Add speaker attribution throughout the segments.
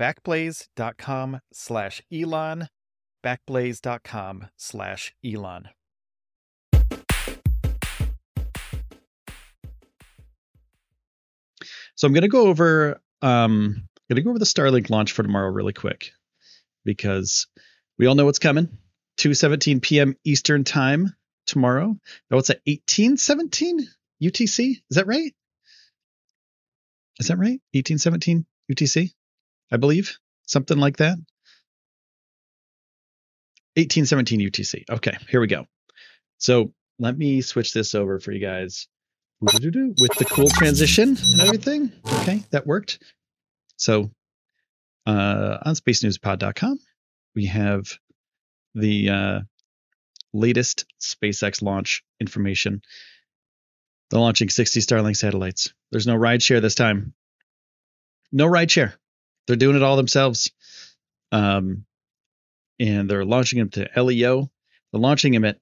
Speaker 1: backblaze.com slash Elon, backblaze.com slash Elon. So I'm going to go over um going to go over the Starlink launch for tomorrow really quick because we all know what's coming. 2:17 p.m. Eastern Time tomorrow. No, it's at 1817 UTC. Is that right? Is that right? 1817 UTC? I believe, something like that. 1817 UTC. Okay, here we go. So let me switch this over for you guys with the cool transition and everything. Okay, that worked. So uh, on spacenewspod.com, we have the uh, latest SpaceX launch information. They're launching 60 Starlink satellites. There's no ride share this time. No ride share. They're doing it all themselves. Um, and they're launching them to LEO. They're launching them at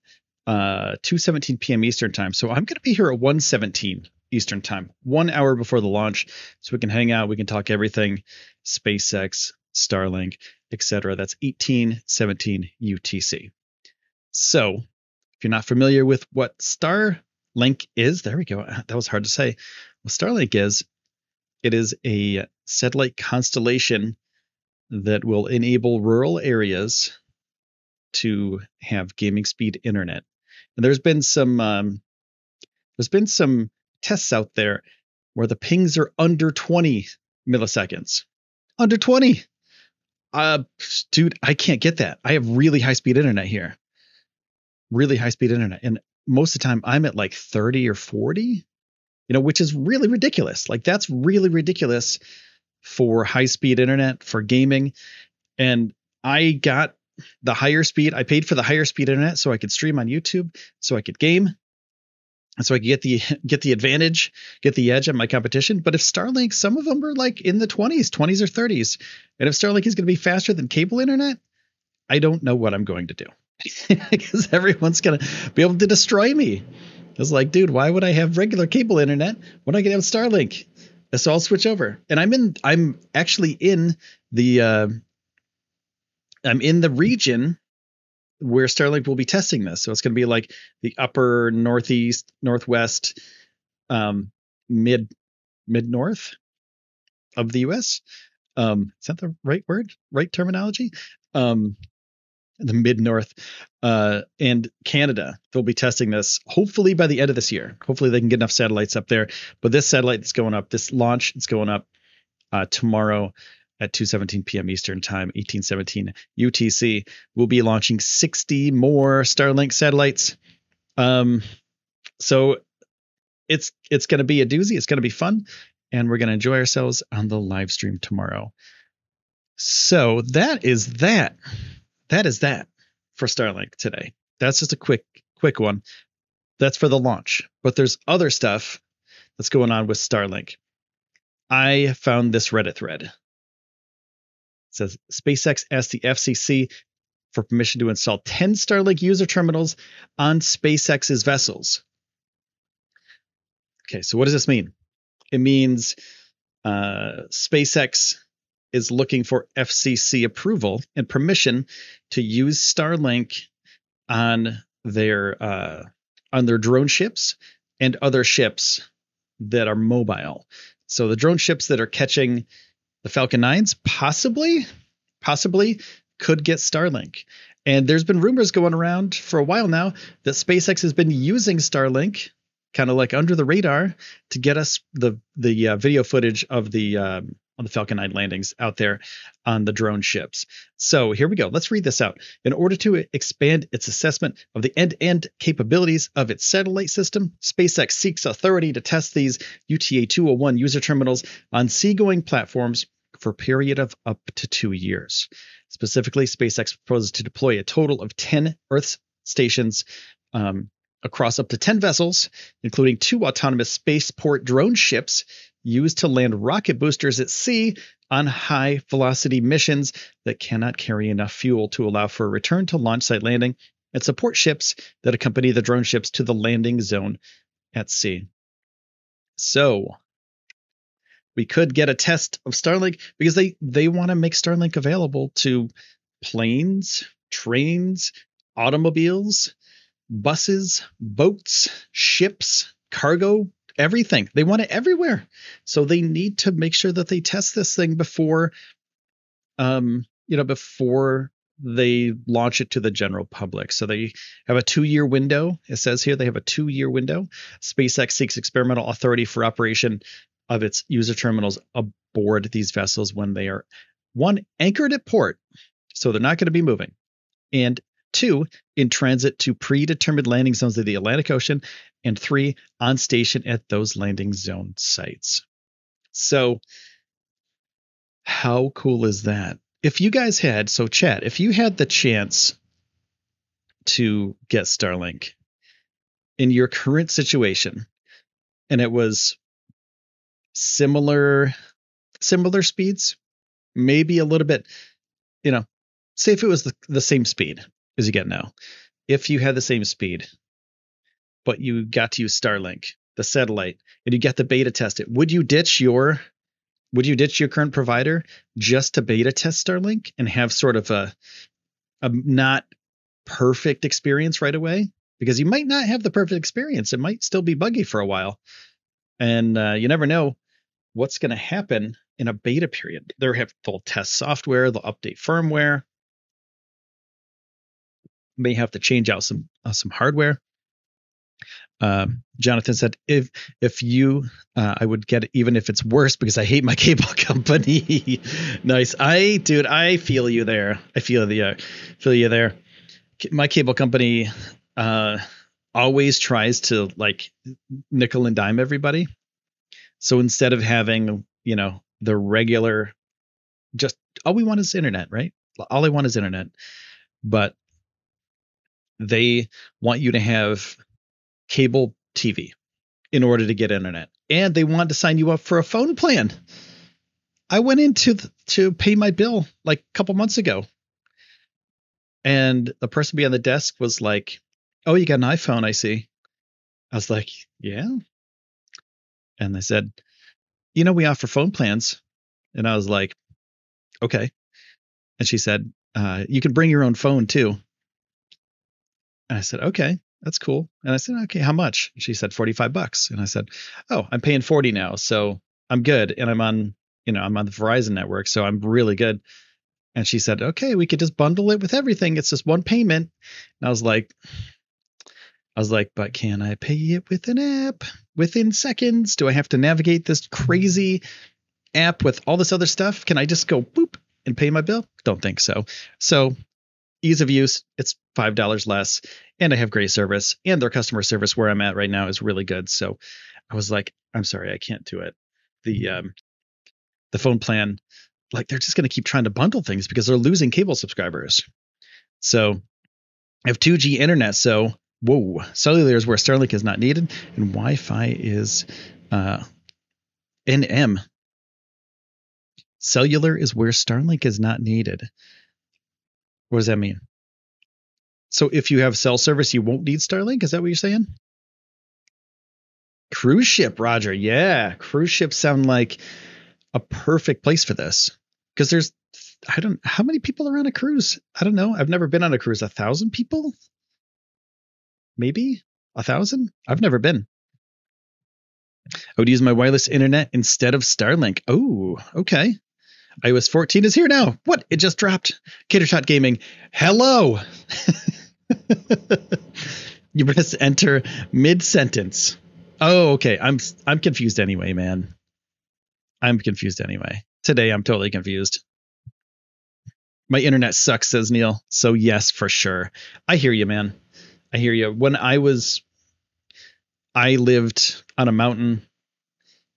Speaker 1: uh, 2:17 p.m. Eastern time. So I'm going to be here at 1:17 Eastern time, one hour before the launch, so we can hang out. We can talk everything, SpaceX, Starlink, etc. That's 18:17 UTC. So if you're not familiar with what Starlink is, there we go. That was hard to say. What Starlink is, it is a satellite constellation that will enable rural areas to have gaming speed internet. And there's been some um, there's been some tests out there where the pings are under 20 milliseconds. Under 20. Uh dude, I can't get that. I have really high speed internet here. Really high speed internet. And most of the time I'm at like 30 or 40 you know, which is really ridiculous. Like that's really ridiculous for high speed internet for gaming. And I got the higher speed. I paid for the higher speed internet so I could stream on YouTube, so I could game, and so I could get the get the advantage, get the edge on my competition. But if Starlink, some of them are like in the 20s, 20s or 30s, and if Starlink is going to be faster than cable internet, I don't know what I'm going to do because everyone's going to be able to destroy me. was like, dude, why would I have regular cable internet when I can have Starlink? So I'll switch over. And I'm in I'm actually in the uh I'm in the region where Starlink will be testing this. So it's going to be like the upper northeast, northwest, um, mid mid north of the US. Um, is that the right word? Right terminology? Um, the mid north uh, and Canada. They'll be testing this hopefully by the end of this year. Hopefully they can get enough satellites up there. But this satellite that's going up, this launch, it's going up uh, tomorrow at 2:17 p.m. Eastern Time, 1817 UTC. We'll be launching 60 more Starlink satellites. Um, so it's it's going to be a doozy. It's going to be fun, and we're going to enjoy ourselves on the live stream tomorrow. So that is that. That is that for Starlink today. That's just a quick quick one. That's for the launch. But there's other stuff that's going on with Starlink. I found this Reddit thread. It says SpaceX asked the FCC for permission to install 10 Starlink user terminals on SpaceX's vessels. Okay, so what does this mean? It means uh, SpaceX is looking for FCC approval and permission to use Starlink on their uh, on their drone ships and other ships that are mobile. So the drone ships that are catching the Falcon 9s possibly possibly could get Starlink. And there's been rumors going around for a while now that SpaceX has been using Starlink kind of like under the radar to get us the the uh, video footage of the um, on the Falcon 9 landings out there on the drone ships. So here we go. Let's read this out. In order to expand its assessment of the end to end capabilities of its satellite system, SpaceX seeks authority to test these UTA 201 user terminals on seagoing platforms for a period of up to two years. Specifically, SpaceX proposes to deploy a total of 10 Earth stations um, across up to 10 vessels, including two autonomous spaceport drone ships used to land rocket boosters at sea on high velocity missions that cannot carry enough fuel to allow for a return to launch site landing and support ships that accompany the drone ships to the landing zone at sea. So, we could get a test of Starlink because they they want to make Starlink available to planes, trains, automobiles, buses, boats, ships, cargo, everything. They want it everywhere. So they need to make sure that they test this thing before um, you know, before they launch it to the general public. So they have a two year window. It says here they have a two year window. SpaceX seeks experimental authority for operation of its user terminals aboard these vessels when they are one anchored at port. So they're not going to be moving. And two, in transit to predetermined landing zones of the Atlantic Ocean, and three, on station at those landing zone sites. So, how cool is that? If you guys had, so chat, if you had the chance to get Starlink in your current situation, and it was similar similar speeds, maybe a little bit, you know, say if it was the, the same speed, as you get now. If you had the same speed, but you got to use Starlink, the satellite, and you get the beta test it, would you ditch your would you ditch your current provider just to beta test Starlink and have sort of a a not perfect experience right away? Because you might not have the perfect experience. It might still be buggy for a while. And uh, you never know what's going to happen in a beta period. They'll have they'll test software, they'll update firmware, may have to change out some uh, some hardware. Um, Jonathan said, "If if you, uh, I would get it even if it's worse because I hate my cable company." nice, I dude, I feel you there. I feel the uh, feel you there. My cable company uh, always tries to like nickel and dime everybody. So instead of having you know the regular, just all we want is internet, right? All I want is internet. But they want you to have cable TV in order to get internet, and they want to sign you up for a phone plan. I went in to to pay my bill like a couple months ago, and the person behind the desk was like, "Oh, you got an iPhone, I see." I was like, yeah. And they said, you know, we offer phone plans. And I was like, okay. And she said, uh, you can bring your own phone too. And I said, okay, that's cool. And I said, okay, how much? She said, 45 bucks. And I said, oh, I'm paying 40 now. So I'm good. And I'm on, you know, I'm on the Verizon network. So I'm really good. And she said, okay, we could just bundle it with everything. It's just one payment. And I was like, I was like, but can I pay it with an app within seconds? Do I have to navigate this crazy app with all this other stuff? Can I just go boop and pay my bill? Don't think so. So ease of use, it's five dollars less, and I have great service, and their customer service where I'm at right now is really good. So I was like, I'm sorry, I can't do it. The um the phone plan, like they're just gonna keep trying to bundle things because they're losing cable subscribers. So I have 2G internet, so whoa, cellular is where Starlink is not needed, and Wi-Fi is uh NM. Cellular is where Starlink is not needed. What does that mean? So if you have cell service, you won't need Starlink? Is that what you're saying? Cruise ship, Roger. Yeah, cruise ships sound like a perfect place for this because there's I don't how many people are on a cruise? I don't know. I've never been on a cruise. A thousand people? Maybe a thousand? I've never been. I would use my wireless internet instead of Starlink. Oh, okay iOS 14 is here now. What? It just dropped. Catertot Gaming. Hello. you press enter mid sentence. Oh, okay. I'm I'm confused anyway, man. I'm confused anyway. Today I'm totally confused. My internet sucks, says Neil. So yes, for sure. I hear you, man. I hear you. When I was I lived on a mountain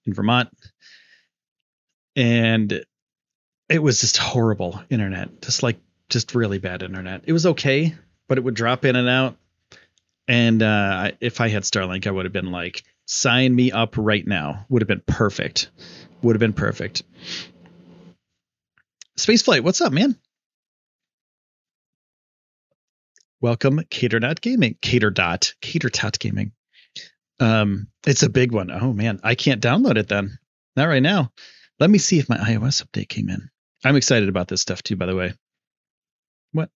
Speaker 1: in Vermont and it was just horrible internet, just like just really bad internet. It was okay, but it would drop in and out. And uh, if I had Starlink, I would have been like, sign me up right now. Would have been perfect. Would have been perfect. Spaceflight, what's up, man? Welcome, Caterdot Gaming. Caterdot, Caterdot Gaming. Um, it's a big one. Oh man, I can't download it then. Not right now. Let me see if my iOS update came in. I'm excited about this stuff too, by the way. What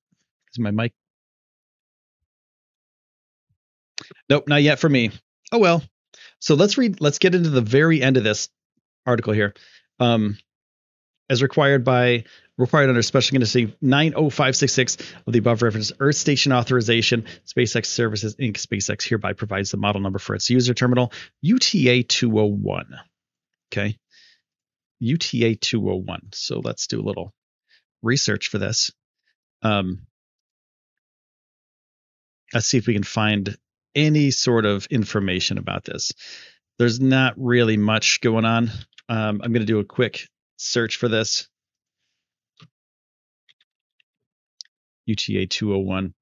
Speaker 1: is my mic? Nope, not yet for me. Oh well. So let's read. Let's get into the very end of this article here. Um, as required by required under special condition 90566 of the above referenced Earth Station Authorization, SpaceX Services Inc. SpaceX hereby provides the model number for its user terminal UTA 201. Okay. UTA 201. So let's do a little research for this. Um, let's see if we can find any sort of information about this. There's not really much going on. Um, I'm going to do a quick search for this. UTA 201.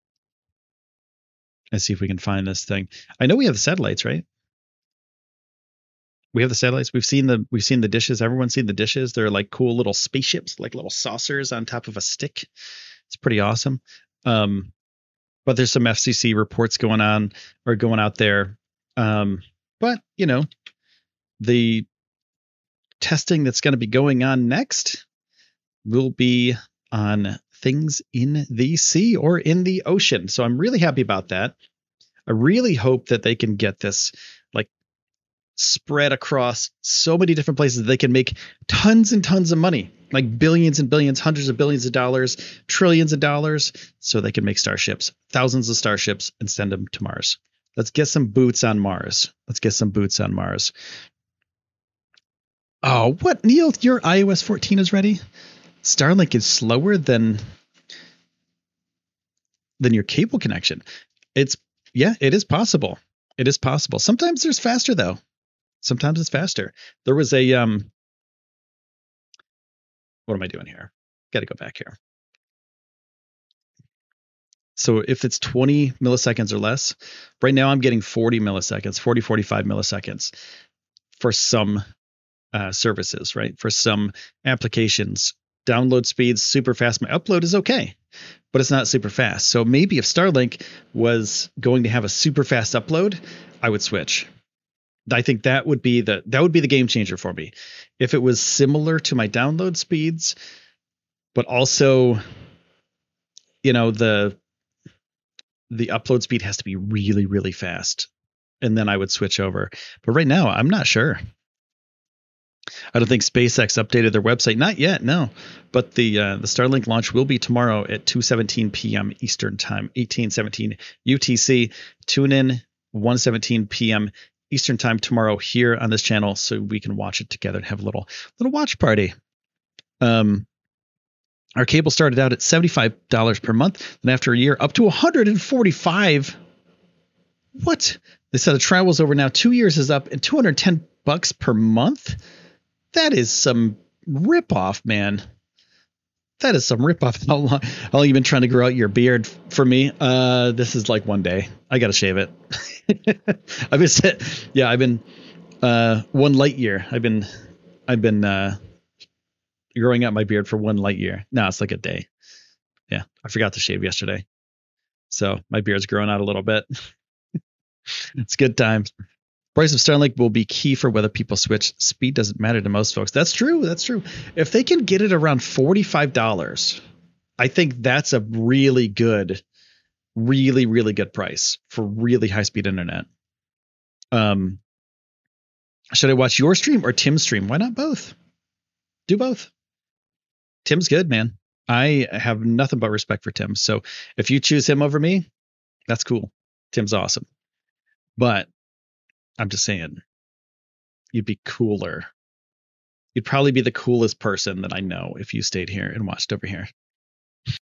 Speaker 1: Let's see if we can find this thing. I know we have satellites, right? We have the satellites. We've seen the we've seen the dishes. Everyone's seen the dishes. They're like cool little spaceships, like little saucers on top of a stick. It's pretty awesome. Um, but there's some FCC reports going on or going out there. Um, but you know, the testing that's going to be going on next will be on things in the sea or in the ocean. So I'm really happy about that. I really hope that they can get this spread across so many different places that they can make tons and tons of money like billions and billions hundreds of billions of dollars trillions of dollars so they can make starships thousands of starships and send them to mars. Let's get some boots on mars. Let's get some boots on mars. Oh what neil your ios 14 is ready? Starlink is slower than than your cable connection. It's yeah it is possible. It is possible. Sometimes there's faster though Sometimes it's faster. There was a um what am I doing here? Got to go back here. So if it's 20 milliseconds or less, right now I'm getting 40 milliseconds, 40, 45 milliseconds for some uh, services, right? For some applications download speed's super fast. My upload is okay, but it's not super fast. So maybe if Starlink was going to have a super fast upload, I would switch. I think that would be the that would be the game changer for me. If it was similar to my download speeds, but also you know the the upload speed has to be really really fast and then I would switch over. But right now, I'm not sure. I don't think SpaceX updated their website. Not yet, no. But the uh, the Starlink launch will be tomorrow at 2:17 p.m. Eastern Time, 18:17 UTC. Tune in 1:17 p.m. Eastern Time tomorrow here on this channel, so we can watch it together and have a little little watch party. Um, our cable started out at $75 per month, and after a year, up to 145. What? They said the trial was over now. Two years is up, and 210 bucks per month. That is some ripoff, man. That is some ripoff. How long? How long you been trying to grow out your beard for me? Uh, this is like one day. I gotta shave it. I've been, yeah, I've been uh, one light year. I've been, I've been uh, growing out my beard for one light year. No, it's like a day. Yeah, I forgot to shave yesterday, so my beard's growing out a little bit. it's good times. Price of Starlink will be key for whether people switch. Speed doesn't matter to most folks. That's true. That's true. If they can get it around $45, I think that's a really good, really, really good price for really high speed internet. Um, should I watch your stream or Tim's stream? Why not both? Do both. Tim's good, man. I have nothing but respect for Tim. So if you choose him over me, that's cool. Tim's awesome. But I'm just saying, you'd be cooler. You'd probably be the coolest person that I know if you stayed here and watched over here.